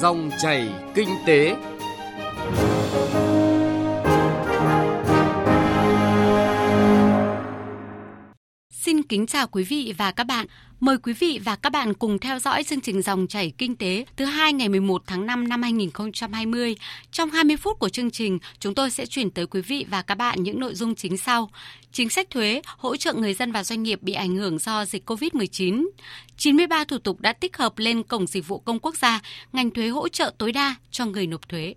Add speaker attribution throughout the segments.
Speaker 1: Dòng chảy kinh tế.
Speaker 2: Kính chào quý vị và các bạn. Mời quý vị và các bạn cùng theo dõi chương trình Dòng chảy kinh tế thứ hai ngày 11 tháng 5 năm 2020. Trong 20 phút của chương trình, chúng tôi sẽ chuyển tới quý vị và các bạn những nội dung chính sau. Chính sách thuế hỗ trợ người dân và doanh nghiệp bị ảnh hưởng do dịch COVID-19. 93 thủ tục đã tích hợp lên Cổng Dịch vụ Công Quốc gia, ngành thuế hỗ trợ tối đa cho người nộp thuế.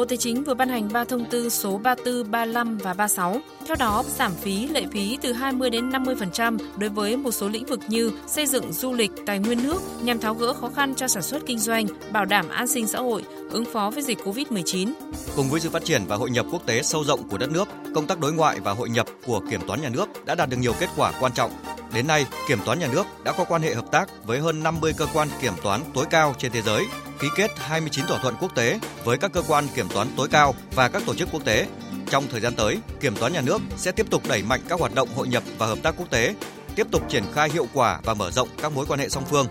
Speaker 3: Bộ Tài chính vừa ban hành 3 thông tư số 34, 35 và 36. Theo đó, giảm phí, lệ phí từ 20 đến 50% đối với một số lĩnh vực như xây dựng, du lịch, tài nguyên nước nhằm tháo gỡ khó khăn cho sản xuất kinh doanh, bảo đảm an sinh xã hội, ứng phó với dịch COVID-19.
Speaker 4: Cùng với sự phát triển và hội nhập quốc tế sâu rộng của đất nước, công tác đối ngoại và hội nhập của Kiểm toán nhà nước đã đạt được nhiều kết quả quan trọng. Đến nay, Kiểm toán nhà nước đã có quan hệ hợp tác với hơn 50 cơ quan kiểm toán tối cao trên thế giới, ký kết 29 thỏa thuận quốc tế với các cơ quan kiểm toán tối cao và các tổ chức quốc tế. Trong thời gian tới, Kiểm toán nhà nước sẽ tiếp tục đẩy mạnh các hoạt động hội nhập và hợp tác quốc tế, tiếp tục triển khai hiệu quả và mở rộng các mối quan hệ song phương,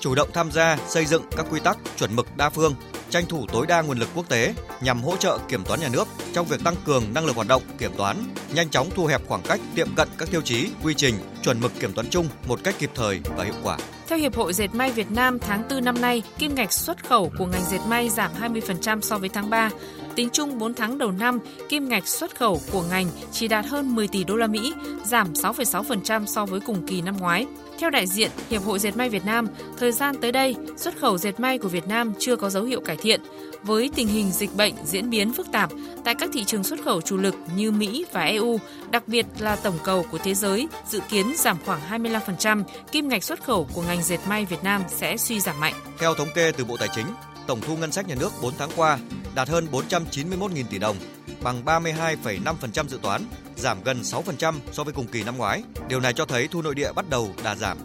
Speaker 4: chủ động tham gia xây dựng các quy tắc chuẩn mực đa phương, tranh thủ tối đa nguồn lực quốc tế nhằm hỗ trợ kiểm toán nhà nước trong việc tăng cường năng lực hoạt động kiểm toán, nhanh chóng thu hẹp khoảng cách tiệm cận các tiêu chí, quy trình, chuẩn mực kiểm toán chung một cách kịp thời và hiệu quả.
Speaker 3: Theo Hiệp hội Dệt may Việt Nam, tháng 4 năm nay, kim ngạch xuất khẩu của ngành dệt may giảm 20% so với tháng 3. Tính chung 4 tháng đầu năm, kim ngạch xuất khẩu của ngành chỉ đạt hơn 10 tỷ đô la Mỹ, giảm 6,6% so với cùng kỳ năm ngoái. Theo đại diện Hiệp hội Dệt may Việt Nam, thời gian tới đây, xuất khẩu dệt may của Việt Nam chưa có dấu hiệu cải thiện. Với tình hình dịch bệnh diễn biến phức tạp tại các thị trường xuất khẩu chủ lực như Mỹ và EU, đặc biệt là tổng cầu của thế giới dự kiến giảm khoảng 25%, kim ngạch xuất khẩu của ngành dệt may Việt Nam sẽ suy giảm mạnh.
Speaker 4: Theo thống kê từ Bộ Tài chính, tổng thu ngân sách nhà nước 4 tháng qua đạt hơn 491.000 tỷ đồng, bằng 32,5% dự toán, giảm gần 6% so với cùng kỳ năm ngoái. Điều này cho thấy thu nội địa bắt đầu đà giảm.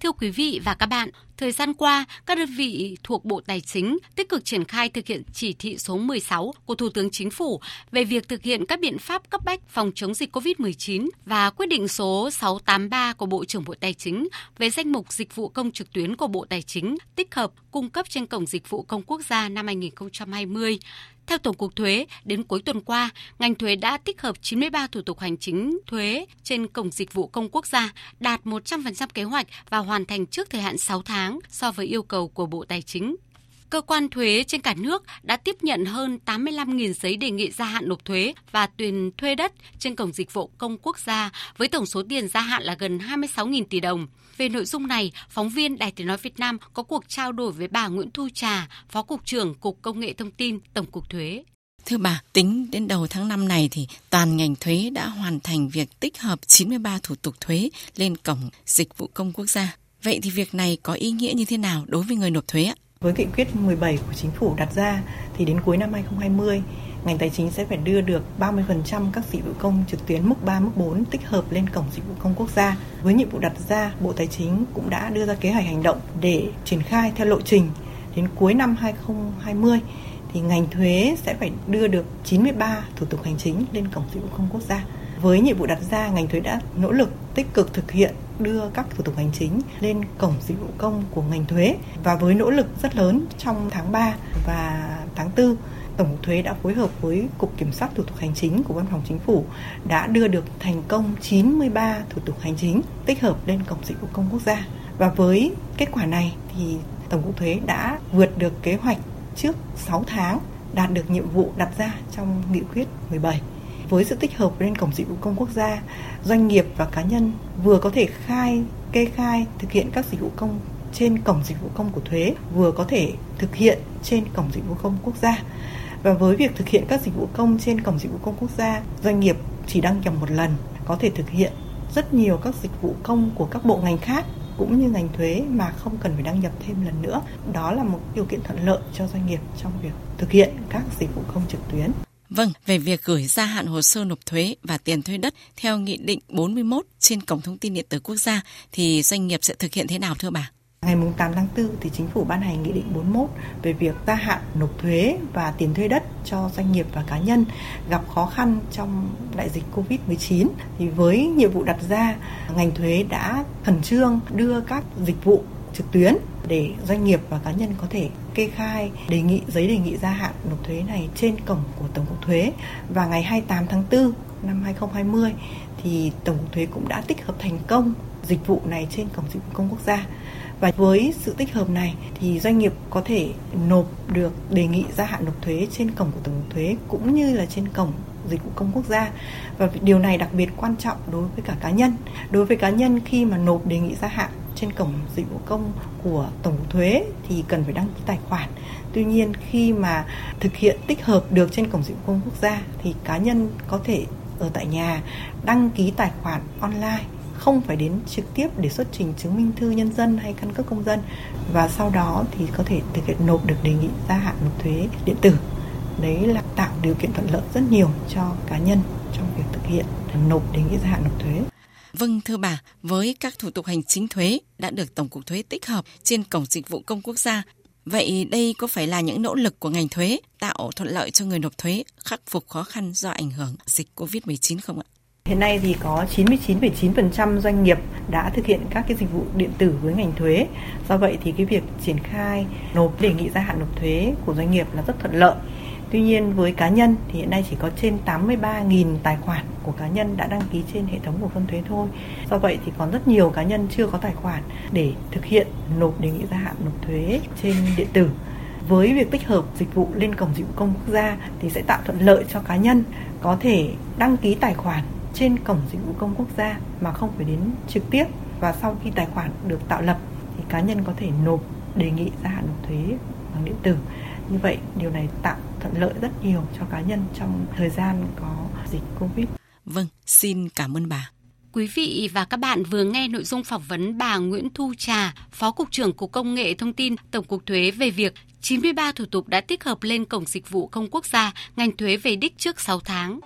Speaker 2: Thưa quý vị và các bạn, thời gian qua, các đơn vị thuộc Bộ Tài chính tích cực triển khai thực hiện chỉ thị số 16 của Thủ tướng Chính phủ về việc thực hiện các biện pháp cấp bách phòng chống dịch COVID-19 và quyết định số 683 của Bộ trưởng Bộ Tài chính về danh mục dịch vụ công trực tuyến của Bộ Tài chính tích hợp cung cấp trên Cổng Dịch vụ Công Quốc gia năm 2020. Theo Tổng cục Thuế, đến cuối tuần qua, ngành thuế đã tích hợp 93 thủ tục hành chính thuế trên Cổng Dịch vụ Công Quốc gia, đạt 100% kế hoạch và hoàn thành trước thời hạn 6 tháng so với yêu cầu của Bộ Tài chính. Cơ quan thuế trên cả nước đã tiếp nhận hơn 85.000 giấy đề nghị gia hạn nộp thuế và tiền thuê đất trên Cổng Dịch vụ Công Quốc gia với tổng số tiền gia hạn là gần 26.000 tỷ đồng. Về nội dung này, phóng viên Đài Tiếng Nói Việt Nam có cuộc trao đổi với bà Nguyễn Thu Trà, Phó Cục trưởng Cục Công nghệ Thông tin, Tổng cục Thuế.
Speaker 5: Thưa bà, tính đến đầu tháng 5 này thì toàn ngành thuế đã hoàn thành việc tích hợp 93 thủ tục thuế lên cổng dịch vụ công quốc gia. Vậy thì việc này có ý nghĩa như thế nào đối với người nộp thuế ạ?
Speaker 6: Với nghị quyết 17 của chính phủ đặt ra thì đến cuối năm 2020, ngành tài chính sẽ phải đưa được 30% các dịch vụ công trực tuyến mức 3, mức 4 tích hợp lên cổng dịch vụ công quốc gia. Với nhiệm vụ đặt ra, Bộ Tài chính cũng đã đưa ra kế hoạch hành động để triển khai theo lộ trình đến cuối năm 2020 thì ngành thuế sẽ phải đưa được 93 thủ tục hành chính lên cổng dịch vụ công quốc gia. Với nhiệm vụ đặt ra, ngành thuế đã nỗ lực tích cực thực hiện đưa các thủ tục hành chính lên cổng dịch vụ công của ngành thuế và với nỗ lực rất lớn trong tháng 3 và tháng 4 Tổng cục Thuế đã phối hợp với Cục Kiểm soát Thủ tục Hành chính của Văn phòng Chính phủ đã đưa được thành công 93 thủ tục hành chính tích hợp lên Cổng Dịch vụ Công Quốc gia. Và với kết quả này thì Tổng cục Thuế đã vượt được kế hoạch trước 6 tháng, đạt được nhiệm vụ đặt ra trong nghị quyết 17. Với sự tích hợp lên Cổng Dịch vụ Công Quốc gia, doanh nghiệp và cá nhân vừa có thể khai, kê khai, thực hiện các dịch vụ công trên Cổng Dịch vụ Công của thuế, vừa có thể thực hiện trên Cổng Dịch vụ Công Quốc gia. Và với việc thực hiện các dịch vụ công trên Cổng Dịch vụ Công Quốc gia, doanh nghiệp chỉ đăng nhập một lần có thể thực hiện rất nhiều các dịch vụ công của các bộ ngành khác cũng như ngành thuế mà không cần phải đăng nhập thêm lần nữa. Đó là một điều kiện thuận lợi cho doanh nghiệp trong việc thực hiện các dịch vụ công trực tuyến.
Speaker 5: Vâng, về việc gửi gia hạn hồ sơ nộp thuế và tiền thuê đất theo Nghị định 41 trên Cổng Thông tin Điện tử Quốc gia thì doanh nghiệp sẽ thực hiện thế nào thưa bà?
Speaker 6: Ngày 8 tháng 4 thì chính phủ ban hành nghị định 41 về việc gia hạn nộp thuế và tiền thuê đất cho doanh nghiệp và cá nhân gặp khó khăn trong đại dịch Covid-19. Thì với nhiệm vụ đặt ra, ngành thuế đã khẩn trương đưa các dịch vụ trực tuyến để doanh nghiệp và cá nhân có thể kê khai, đề nghị, giấy đề nghị gia hạn nộp thuế này trên cổng của Tổng cục Thuế và ngày 28 tháng 4 năm 2020 thì Tổng cục Thuế cũng đã tích hợp thành công dịch vụ này trên cổng dịch vụ công quốc gia. Và với sự tích hợp này thì doanh nghiệp có thể nộp được đề nghị gia hạn nộp thuế trên cổng của Tổng cục Thuế cũng như là trên cổng dịch vụ công quốc gia và điều này đặc biệt quan trọng đối với cả cá nhân. Đối với cá nhân khi mà nộp đề nghị gia hạn trên cổng dịch vụ công của tổng thuế thì cần phải đăng ký tài khoản. Tuy nhiên, khi mà thực hiện tích hợp được trên cổng dịch vụ công quốc gia thì cá nhân có thể ở tại nhà đăng ký tài khoản online, không phải đến trực tiếp để xuất trình chứng minh thư nhân dân hay căn cước công dân. Và sau đó thì có thể thực hiện nộp được đề nghị gia hạn nộp thuế điện tử. Đấy là tạo điều kiện thuận lợi rất nhiều cho cá nhân trong việc thực hiện nộp đề nghị gia hạn nộp thuế.
Speaker 5: Vâng thưa bà, với các thủ tục hành chính thuế đã được Tổng cục Thuế tích hợp trên cổng dịch vụ công quốc gia, vậy đây có phải là những nỗ lực của ngành thuế tạo thuận lợi cho người nộp thuế khắc phục khó khăn do ảnh hưởng dịch Covid-19 không ạ?
Speaker 6: Hiện nay thì có 99,9% doanh nghiệp đã thực hiện các cái dịch vụ điện tử với ngành thuế. Do vậy thì cái việc triển khai nộp đề nghị gia hạn nộp thuế của doanh nghiệp là rất thuận lợi. Tuy nhiên, với cá nhân thì hiện nay chỉ có trên 83.000 tài khoản của cá nhân đã đăng ký trên hệ thống của phân thuế thôi. Do vậy thì còn rất nhiều cá nhân chưa có tài khoản để thực hiện nộp đề nghị gia hạn nộp thuế trên điện tử. Với việc tích hợp dịch vụ lên cổng dịch vụ công quốc gia thì sẽ tạo thuận lợi cho cá nhân có thể đăng ký tài khoản trên cổng dịch vụ công quốc gia mà không phải đến trực tiếp và sau khi tài khoản được tạo lập thì cá nhân có thể nộp đề nghị gia hạn nộp thuế bằng điện tử như vậy, điều này tạo thuận lợi rất nhiều cho cá nhân trong thời gian có dịch Covid.
Speaker 5: Vâng, xin cảm ơn bà.
Speaker 2: Quý vị và các bạn vừa nghe nội dung phỏng vấn bà Nguyễn Thu Trà, Phó Cục trưởng Cục Công nghệ Thông tin Tổng cục Thuế về việc 93 thủ tục đã tích hợp lên Cổng Dịch vụ Công Quốc gia, ngành thuế về đích trước 6 tháng.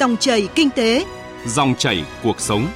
Speaker 7: Dòng chảy kinh tế,
Speaker 1: dòng chảy cuộc sống.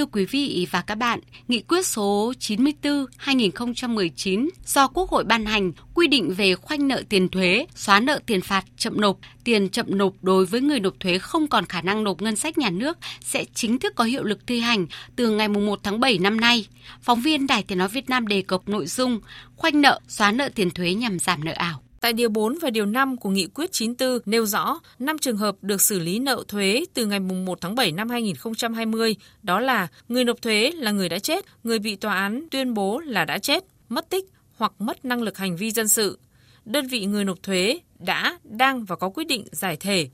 Speaker 2: Thưa quý vị và các bạn, Nghị quyết số 94-2019 do Quốc hội ban hành quy định về khoanh nợ tiền thuế, xóa nợ tiền phạt, chậm nộp, tiền chậm nộp đối với người nộp thuế không còn khả năng nộp ngân sách nhà nước sẽ chính thức có hiệu lực thi hành từ ngày 1 tháng 7 năm nay. Phóng viên Đài Tiếng Nói Việt Nam đề cập nội dung khoanh nợ, xóa nợ tiền thuế nhằm giảm nợ ảo.
Speaker 3: Tại Điều 4 và Điều 5 của Nghị quyết 94 nêu rõ 5 trường hợp được xử lý nợ thuế từ ngày 1 tháng 7 năm 2020, đó là người nộp thuế là người đã chết, người bị tòa án tuyên bố là đã chết, mất tích hoặc mất năng lực hành vi dân sự. Đơn vị người nộp thuế đã, đang và có quyết định giải thể.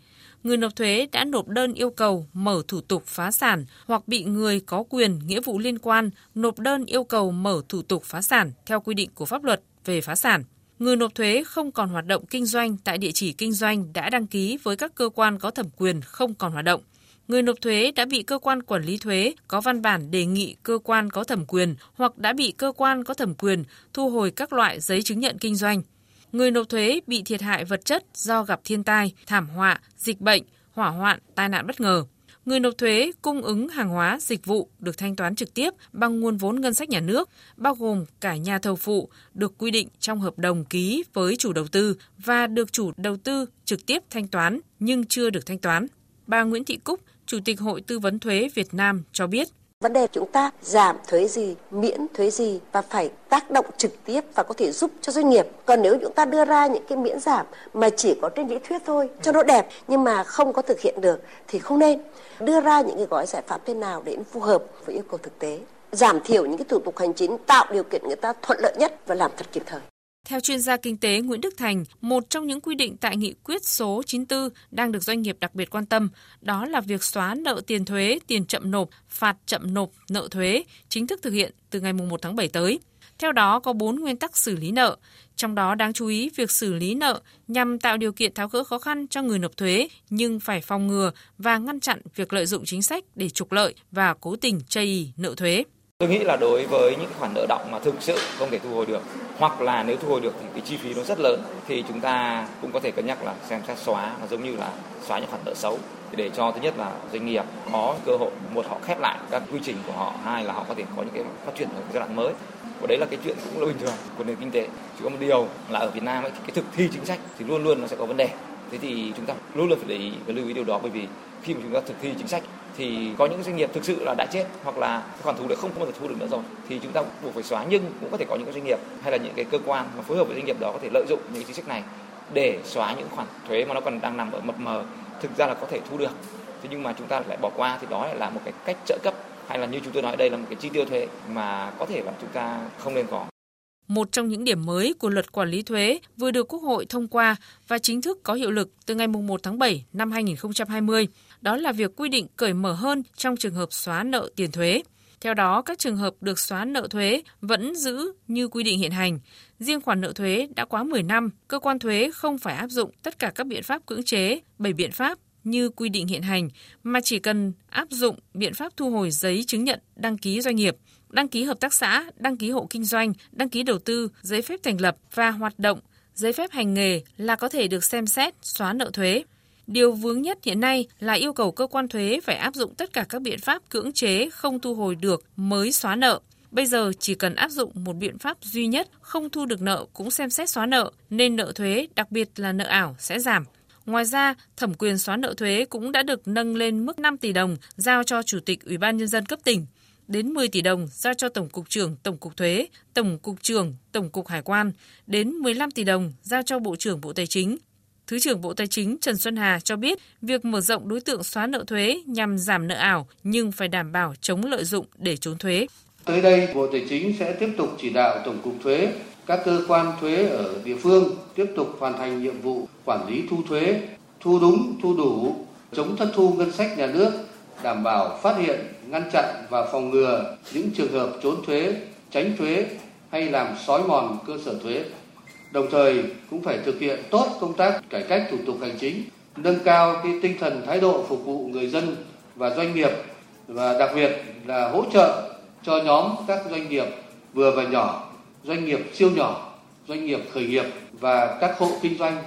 Speaker 3: Người nộp thuế đã nộp đơn yêu cầu mở thủ tục phá sản hoặc bị người có quyền nghĩa vụ liên quan nộp đơn yêu cầu mở thủ tục phá sản theo quy định của pháp luật về phá sản người nộp thuế không còn hoạt động kinh doanh tại địa chỉ kinh doanh đã đăng ký với các cơ quan có thẩm quyền không còn hoạt động. Người nộp thuế đã bị cơ quan quản lý thuế có văn bản đề nghị cơ quan có thẩm quyền hoặc đã bị cơ quan có thẩm quyền thu hồi các loại giấy chứng nhận kinh doanh. Người nộp thuế bị thiệt hại vật chất do gặp thiên tai, thảm họa, dịch bệnh, hỏa hoạn, tai nạn bất ngờ người nộp thuế cung ứng hàng hóa, dịch vụ được thanh toán trực tiếp bằng nguồn vốn ngân sách nhà nước, bao gồm cả nhà thầu phụ được quy định trong hợp đồng ký với chủ đầu tư và được chủ đầu tư trực tiếp thanh toán nhưng chưa được thanh toán. Bà Nguyễn Thị Cúc, Chủ tịch Hội Tư vấn Thuế Việt Nam cho biết.
Speaker 8: Vấn đề chúng ta giảm thuế gì, miễn thuế gì và phải tác động trực tiếp và có thể giúp cho doanh nghiệp. Còn nếu chúng ta đưa ra những cái miễn giảm mà chỉ có trên lý thuyết thôi cho nó đẹp nhưng mà không có thực hiện được thì không nên. Đưa ra những cái gói giải pháp thế nào để phù hợp với yêu cầu thực tế. Giảm thiểu những cái thủ tục hành chính tạo điều kiện người ta thuận lợi nhất và làm thật kịp thời.
Speaker 3: Theo chuyên gia kinh tế Nguyễn Đức Thành, một trong những quy định tại nghị quyết số 94 đang được doanh nghiệp đặc biệt quan tâm, đó là việc xóa nợ tiền thuế, tiền chậm nộp, phạt chậm nộp, nợ thuế, chính thức thực hiện từ ngày 1 tháng 7 tới. Theo đó có 4 nguyên tắc xử lý nợ, trong đó đáng chú ý việc xử lý nợ nhằm tạo điều kiện tháo gỡ khó khăn cho người nộp thuế nhưng phải phòng ngừa và ngăn chặn việc lợi dụng chính sách để trục lợi và cố tình chây ý nợ thuế.
Speaker 7: Tôi nghĩ là đối với những khoản nợ động mà thực sự không thể thu hồi được hoặc là nếu thu hồi được thì cái chi phí nó rất lớn thì chúng ta cũng có thể cân nhắc là xem xét xóa. Nó giống như là xóa những khoản nợ xấu để cho thứ nhất là doanh nghiệp có cơ hội một họ khép lại các quy trình của họ hai là họ có thể có những cái phát triển ở giai đoạn mới. Và đấy là cái chuyện cũng là bình thường của nền kinh tế. Chỉ có một điều là ở Việt Nam ấy, thì cái thực thi chính sách thì luôn luôn nó sẽ có vấn đề. Thế thì chúng ta luôn luôn phải để ý và lưu ý điều đó bởi vì khi mà chúng ta thực thi chính sách thì có những doanh nghiệp thực sự là đã chết hoặc là khoản thu đã không bao giờ thu được nữa rồi, thì chúng ta buộc phải xóa. Nhưng cũng có thể có những doanh nghiệp hay là những cái cơ quan mà phối hợp với doanh nghiệp đó có thể lợi dụng những chính sách này để xóa những khoản thuế mà nó còn đang nằm ở mập mờ, thực ra là có thể thu được. Thế nhưng mà chúng ta lại bỏ qua thì đó lại là một cái cách trợ cấp, hay là như chúng tôi nói, đây là một cái chi tiêu thuế mà có thể là chúng ta không nên có
Speaker 3: một trong những điểm mới của luật quản lý thuế vừa được Quốc hội thông qua và chính thức có hiệu lực từ ngày 1 tháng 7 năm 2020, đó là việc quy định cởi mở hơn trong trường hợp xóa nợ tiền thuế. Theo đó, các trường hợp được xóa nợ thuế vẫn giữ như quy định hiện hành. Riêng khoản nợ thuế đã quá 10 năm, cơ quan thuế không phải áp dụng tất cả các biện pháp cưỡng chế, 7 biện pháp như quy định hiện hành, mà chỉ cần áp dụng biện pháp thu hồi giấy chứng nhận đăng ký doanh nghiệp, đăng ký hợp tác xã, đăng ký hộ kinh doanh, đăng ký đầu tư, giấy phép thành lập và hoạt động, giấy phép hành nghề là có thể được xem xét xóa nợ thuế. Điều vướng nhất hiện nay là yêu cầu cơ quan thuế phải áp dụng tất cả các biện pháp cưỡng chế không thu hồi được mới xóa nợ. Bây giờ chỉ cần áp dụng một biện pháp duy nhất không thu được nợ cũng xem xét xóa nợ nên nợ thuế, đặc biệt là nợ ảo sẽ giảm. Ngoài ra, thẩm quyền xóa nợ thuế cũng đã được nâng lên mức 5 tỷ đồng giao cho Chủ tịch Ủy ban Nhân dân cấp tỉnh đến 10 tỷ đồng giao cho Tổng cục trưởng Tổng cục Thuế, Tổng cục trưởng Tổng cục Hải quan, đến 15 tỷ đồng giao cho Bộ trưởng Bộ Tài chính. Thứ trưởng Bộ Tài chính Trần Xuân Hà cho biết, việc mở rộng đối tượng xóa nợ thuế nhằm giảm nợ ảo nhưng phải đảm bảo chống lợi dụng để trốn thuế.
Speaker 9: Tới đây, Bộ Tài chính sẽ tiếp tục chỉ đạo Tổng cục Thuế, các cơ quan thuế ở địa phương tiếp tục hoàn thành nhiệm vụ quản lý thu thuế, thu đúng, thu đủ, chống thất thu ngân sách nhà nước, đảm bảo phát hiện, ngăn chặn và phòng ngừa những trường hợp trốn thuế, tránh thuế hay làm sói mòn cơ sở thuế. Đồng thời cũng phải thực hiện tốt công tác cải cách thủ tục hành chính, nâng cao cái tinh thần thái độ phục vụ người dân và doanh nghiệp và đặc biệt là hỗ trợ cho nhóm các doanh nghiệp vừa và nhỏ, doanh nghiệp siêu nhỏ, doanh nghiệp khởi nghiệp và các hộ kinh doanh.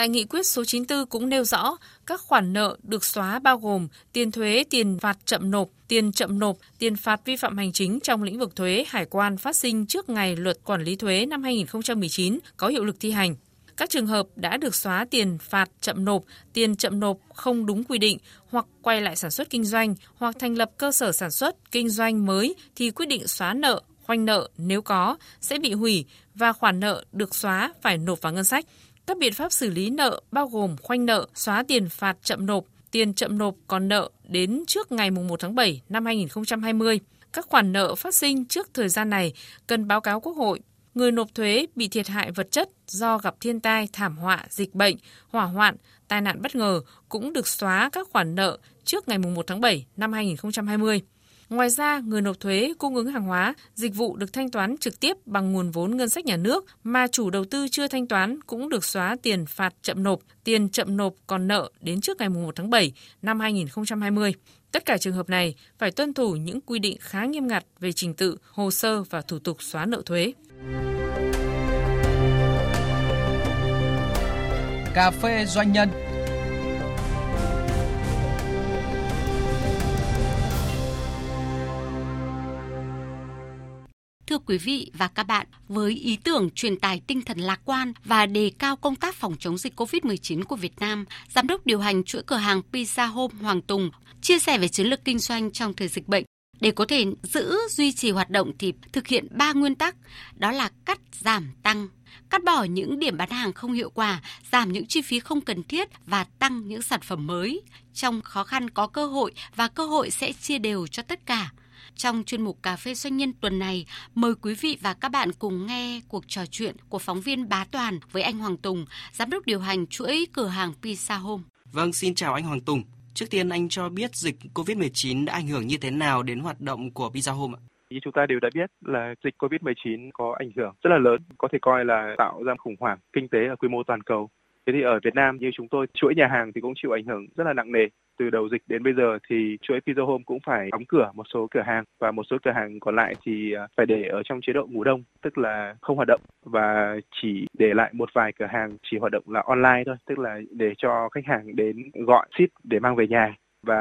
Speaker 3: Tại nghị quyết số 94 cũng nêu rõ, các khoản nợ được xóa bao gồm tiền thuế, tiền phạt chậm nộp, tiền chậm nộp, tiền phạt vi phạm hành chính trong lĩnh vực thuế, hải quan phát sinh trước ngày luật quản lý thuế năm 2019 có hiệu lực thi hành. Các trường hợp đã được xóa tiền phạt chậm nộp, tiền chậm nộp không đúng quy định hoặc quay lại sản xuất kinh doanh hoặc thành lập cơ sở sản xuất kinh doanh mới thì quyết định xóa nợ, khoanh nợ nếu có sẽ bị hủy và khoản nợ được xóa phải nộp vào ngân sách. Các biện pháp xử lý nợ bao gồm khoanh nợ, xóa tiền phạt chậm nộp, tiền chậm nộp còn nợ đến trước ngày 1 tháng 7 năm 2020. Các khoản nợ phát sinh trước thời gian này cần báo cáo Quốc hội. Người nộp thuế bị thiệt hại vật chất do gặp thiên tai, thảm họa, dịch bệnh, hỏa hoạn, tai nạn bất ngờ cũng được xóa các khoản nợ trước ngày 1 tháng 7 năm 2020. Ngoài ra, người nộp thuế cung ứng hàng hóa, dịch vụ được thanh toán trực tiếp bằng nguồn vốn ngân sách nhà nước mà chủ đầu tư chưa thanh toán cũng được xóa tiền phạt chậm nộp, tiền chậm nộp còn nợ đến trước ngày 1 tháng 7 năm 2020. Tất cả trường hợp này phải tuân thủ những quy định khá nghiêm ngặt về trình tự, hồ sơ và thủ tục xóa nợ thuế.
Speaker 10: Cà phê doanh nhân
Speaker 2: Thưa quý vị và các bạn, với ý tưởng truyền tải tinh thần lạc quan và đề cao công tác phòng chống dịch COVID-19 của Việt Nam, Giám đốc điều hành chuỗi cửa hàng Pizza Home Hoàng Tùng chia sẻ về chiến lược kinh doanh trong thời dịch bệnh. Để có thể giữ, duy trì hoạt động thì thực hiện ba nguyên tắc, đó là cắt, giảm, tăng. Cắt bỏ những điểm bán hàng không hiệu quả, giảm những chi phí không cần thiết và tăng những sản phẩm mới. Trong khó khăn có cơ hội và cơ hội sẽ chia đều cho tất cả. Trong chuyên mục Cà phê Doanh nhân tuần này, mời quý vị và các bạn cùng nghe cuộc trò chuyện của phóng viên Bá Toàn với anh Hoàng Tùng, giám đốc điều hành chuỗi cửa hàng Pizza Home.
Speaker 11: Vâng, xin chào anh Hoàng Tùng. Trước tiên anh cho biết dịch COVID-19 đã ảnh hưởng như thế nào đến hoạt động của Pizza Home ạ?
Speaker 12: Như chúng ta đều đã biết là dịch COVID-19 có ảnh hưởng rất là lớn, có thể coi là tạo ra khủng hoảng kinh tế ở quy mô toàn cầu. Thế thì ở Việt Nam như chúng tôi, chuỗi nhà hàng thì cũng chịu ảnh hưởng rất là nặng nề từ đầu dịch đến bây giờ thì chuỗi Pizza Home cũng phải đóng cửa một số cửa hàng và một số cửa hàng còn lại thì à, phải để ở trong chế độ ngủ đông, tức là không hoạt động và chỉ để lại một vài cửa hàng chỉ hoạt động là online thôi, tức là để cho khách hàng đến gọi ship để mang về nhà và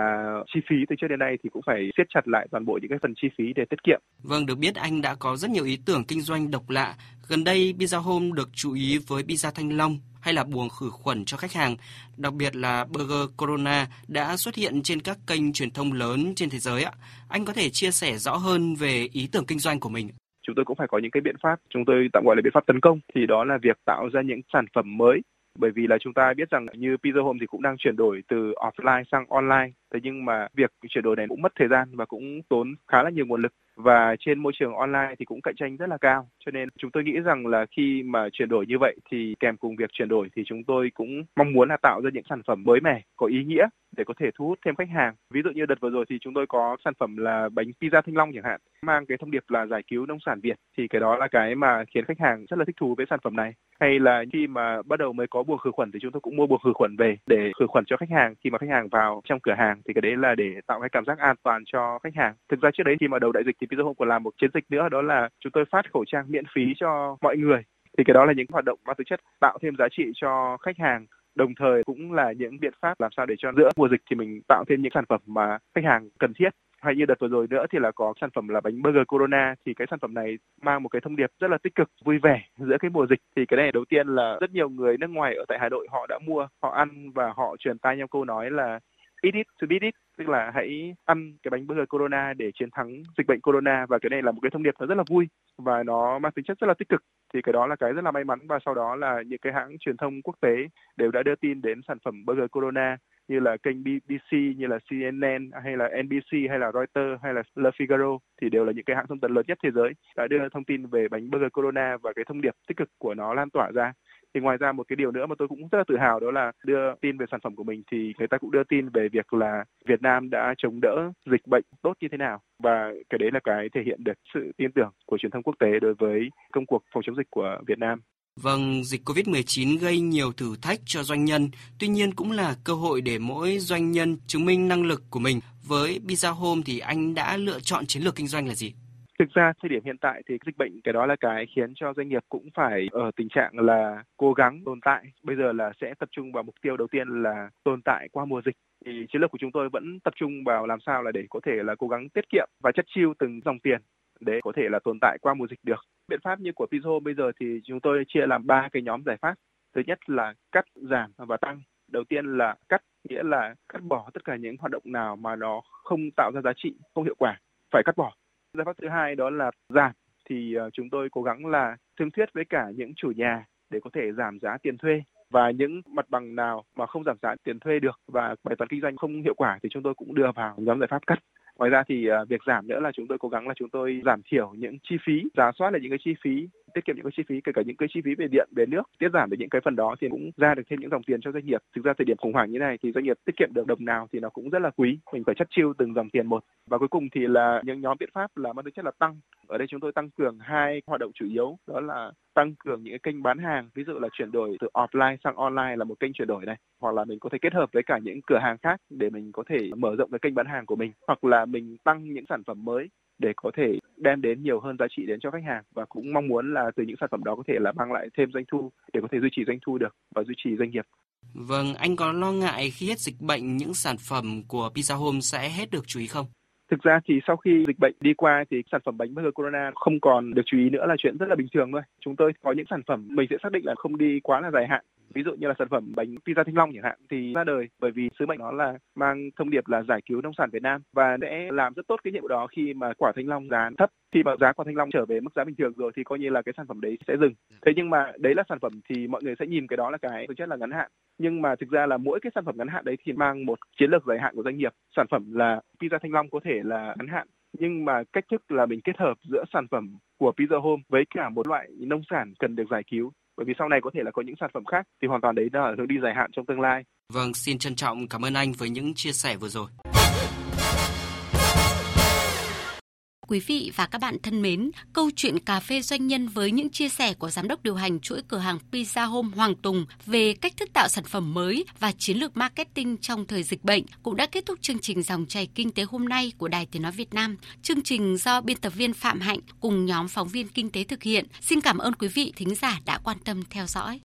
Speaker 12: chi phí từ trước đến nay thì cũng phải siết chặt lại toàn bộ những cái phần chi phí để tiết kiệm.
Speaker 11: Vâng, được biết anh đã có rất nhiều ý tưởng kinh doanh độc lạ. Gần đây Pizza Home được chú ý với pizza thanh long hay là buồng khử khuẩn cho khách hàng, đặc biệt là Burger Corona đã xuất hiện trên các kênh truyền thông lớn trên thế giới ạ. Anh có thể chia sẻ rõ hơn về ý tưởng kinh doanh của mình
Speaker 12: chúng tôi cũng phải có những cái biện pháp chúng tôi tạm gọi là biện pháp tấn công thì đó là việc tạo ra những sản phẩm mới bởi vì là chúng ta biết rằng như Pizza Home thì cũng đang chuyển đổi từ offline sang online thế nhưng mà việc chuyển đổi này cũng mất thời gian và cũng tốn khá là nhiều nguồn lực. Và trên môi trường online thì cũng cạnh tranh rất là cao. Cho nên chúng tôi nghĩ rằng là khi mà chuyển đổi như vậy thì kèm cùng việc chuyển đổi thì chúng tôi cũng mong muốn là tạo ra những sản phẩm mới mẻ, có ý nghĩa để có thể thu hút thêm khách hàng. Ví dụ như đợt vừa rồi thì chúng tôi có sản phẩm là bánh pizza thanh long chẳng hạn, mang cái thông điệp là giải cứu nông sản việt. Thì cái đó là cái mà khiến khách hàng rất là thích thú với sản phẩm này. Hay là khi mà bắt đầu mới có buồng khử khuẩn thì chúng tôi cũng mua buồng khử khuẩn về để khử khuẩn cho khách hàng. Khi mà khách hàng vào trong cửa hàng thì cái đấy là để tạo cái cảm giác an toàn cho khách hàng. Thực ra trước đấy khi mà đầu đại dịch thì Pizza Home còn làm một chiến dịch nữa, đó là chúng tôi phát khẩu trang miễn phí cho mọi người. Thì cái đó là những hoạt động mang tính chất tạo thêm giá trị cho khách hàng. Đồng thời cũng là những biện pháp làm sao để cho giữa mùa dịch thì mình tạo thêm những sản phẩm mà khách hàng cần thiết. Hay như đợt vừa rồi nữa thì là có sản phẩm là bánh burger corona. Thì cái sản phẩm này mang một cái thông điệp rất là tích cực, vui vẻ giữa cái mùa dịch. Thì cái này đầu tiên là rất nhiều người nước ngoài ở tại Hà Nội họ đã mua, họ ăn và họ truyền tai nhau câu nói là eat it to beat it tức là hãy ăn cái bánh burger corona để chiến thắng dịch bệnh corona. Và cái này là một cái thông điệp nó rất là vui và nó mang tính chất rất là tích cực. Thì cái đó là cái rất là may mắn và sau đó là những cái hãng truyền thông quốc tế đều đã đưa tin đến sản phẩm burger corona như là kênh BBC như là CNN hay là NBC hay là Reuters, hay là Le Figaro thì đều là những cái hãng thông tấn lớn nhất thế giới đã đưa thông tin về bánh burger corona và cái thông điệp tích cực của nó lan tỏa ra thì ngoài ra một cái điều nữa mà tôi cũng rất là tự hào đó là đưa tin về sản phẩm của mình thì người ta cũng đưa tin về việc là Việt Nam đã chống đỡ dịch bệnh tốt như thế nào và cái đấy là cái thể hiện được sự tin tưởng của truyền thông quốc tế đối với công cuộc phòng chống dịch của Việt Nam.
Speaker 11: Vâng, dịch COVID-19 gây nhiều thử thách cho doanh nhân, tuy nhiên cũng là cơ hội để mỗi doanh nhân chứng minh năng lực của mình. Với Pizza Home thì anh đã lựa chọn chiến lược kinh doanh là gì?
Speaker 12: Thực ra thời điểm hiện tại thì dịch bệnh cái đó là cái khiến cho doanh nghiệp cũng phải ở tình trạng là cố gắng tồn tại. Bây giờ là sẽ tập trung vào mục tiêu đầu tiên là tồn tại qua mùa dịch. Thì chiến lược của chúng tôi vẫn tập trung vào làm sao là để có thể là cố gắng tiết kiệm và chất chiêu từng dòng tiền để có thể là tồn tại qua mùa dịch được. Biện pháp như của Pizzo bây giờ thì chúng tôi chia làm ba cái nhóm giải pháp. Thứ nhất là cắt, giảm và tăng. Đầu tiên là cắt, nghĩa là cắt bỏ tất cả những hoạt động nào mà nó không tạo ra giá trị, không hiệu quả, phải cắt bỏ giải pháp thứ hai đó là giảm. Thì ờ, chúng tôi cố gắng là thương thuyết với cả những chủ nhà để có thể giảm giá tiền thuê. Và những mặt bằng nào mà không giảm giá tiền thuê được và bài toán kinh doanh không hiệu quả thì chúng tôi cũng đưa vào nhóm giải pháp cắt. Ngoài ra thì ờ, việc giảm nữa là chúng tôi cố gắng là chúng tôi giảm thiểu những chi phí, giả soát là những cái chi phí tiết kiệm những cái chi phí, kể cả những cái chi phí về điện, về nước, tiết giảm được những cái phần đó thì cũng ra được thêm những dòng tiền cho doanh nghiệp. Thực ra thời điểm khủng hoảng như này thì doanh nghiệp tiết kiệm được đồng nào thì nó cũng rất là quý. Mình phải chất chiêu từng dòng tiền một. Và cuối cùng thì là những nhóm biện pháp là mang tính chất là tăng. Ở đây chúng tôi tăng cường hai hoạt động chủ yếu, đó là tăng cường những cái kênh bán hàng, ví dụ là chuyển đổi từ offline sang online là một kênh chuyển đổi này. Hoặc là mình có thể kết hợp với cả những cửa hàng khác để mình có thể mở rộng cái kênh bán hàng của mình. Hoặc là mình tăng những sản phẩm mới để có thể đem đến nhiều hơn giá trị đến cho khách hàng và cũng mong muốn là từ những sản phẩm đó có thể là mang lại thêm doanh thu để có thể duy trì doanh thu được và duy trì doanh nghiệp.
Speaker 11: Vâng, anh có lo ngại khi hết dịch bệnh những sản phẩm của Pizza Home sẽ hết được chú ý không?
Speaker 12: Thực ra thì sau khi dịch bệnh đi qua thì sản phẩm bánh burger corona không còn được chú ý nữa là chuyện rất là bình thường thôi. Chúng tôi có những sản phẩm mình sẽ xác định là không đi quá là dài hạn ví dụ như là sản phẩm bánh pizza thanh long chẳng hạn thì ra đời bởi vì sứ mệnh nó là mang thông điệp là giải cứu nông sản Việt Nam và sẽ làm rất tốt cái nhiệm vụ đó khi mà quả thanh long giá thấp. Khi mà giá quả thanh long trở về mức giá bình thường rồi thì coi như là cái sản phẩm đấy sẽ dừng. Thế nhưng mà đấy là sản phẩm thì mọi người sẽ nhìn cái đó là cái thực chất là ngắn hạn. Nhưng mà thực ra là mỗi cái sản phẩm ngắn hạn đấy thì mang một chiến lược dài hạn của doanh nghiệp. Sản phẩm là pizza thanh long có thể là ngắn hạn nhưng mà cách thức là mình kết hợp giữa sản phẩm của Pizza Home với cả một loại nông sản cần được giải cứu bởi vì sau này có thể là có những sản phẩm khác thì hoàn toàn đấy là hướng đi dài hạn trong tương lai.
Speaker 11: Vâng, xin trân trọng cảm ơn anh với những chia sẻ vừa rồi.
Speaker 2: Quý vị và các bạn thân mến, câu chuyện cà phê doanh nhân với những chia sẻ của giám đốc điều hành chuỗi cửa hàng Pizza Home Hoàng Tùng về cách thức tạo sản phẩm mới và chiến lược marketing trong thời dịch bệnh cũng đã kết thúc chương trình dòng chảy kinh tế hôm nay của Đài Tiếng nói Việt Nam. Chương trình do biên tập viên Phạm Hạnh cùng nhóm phóng viên kinh tế thực hiện. Xin cảm ơn quý vị thính giả đã quan tâm theo dõi.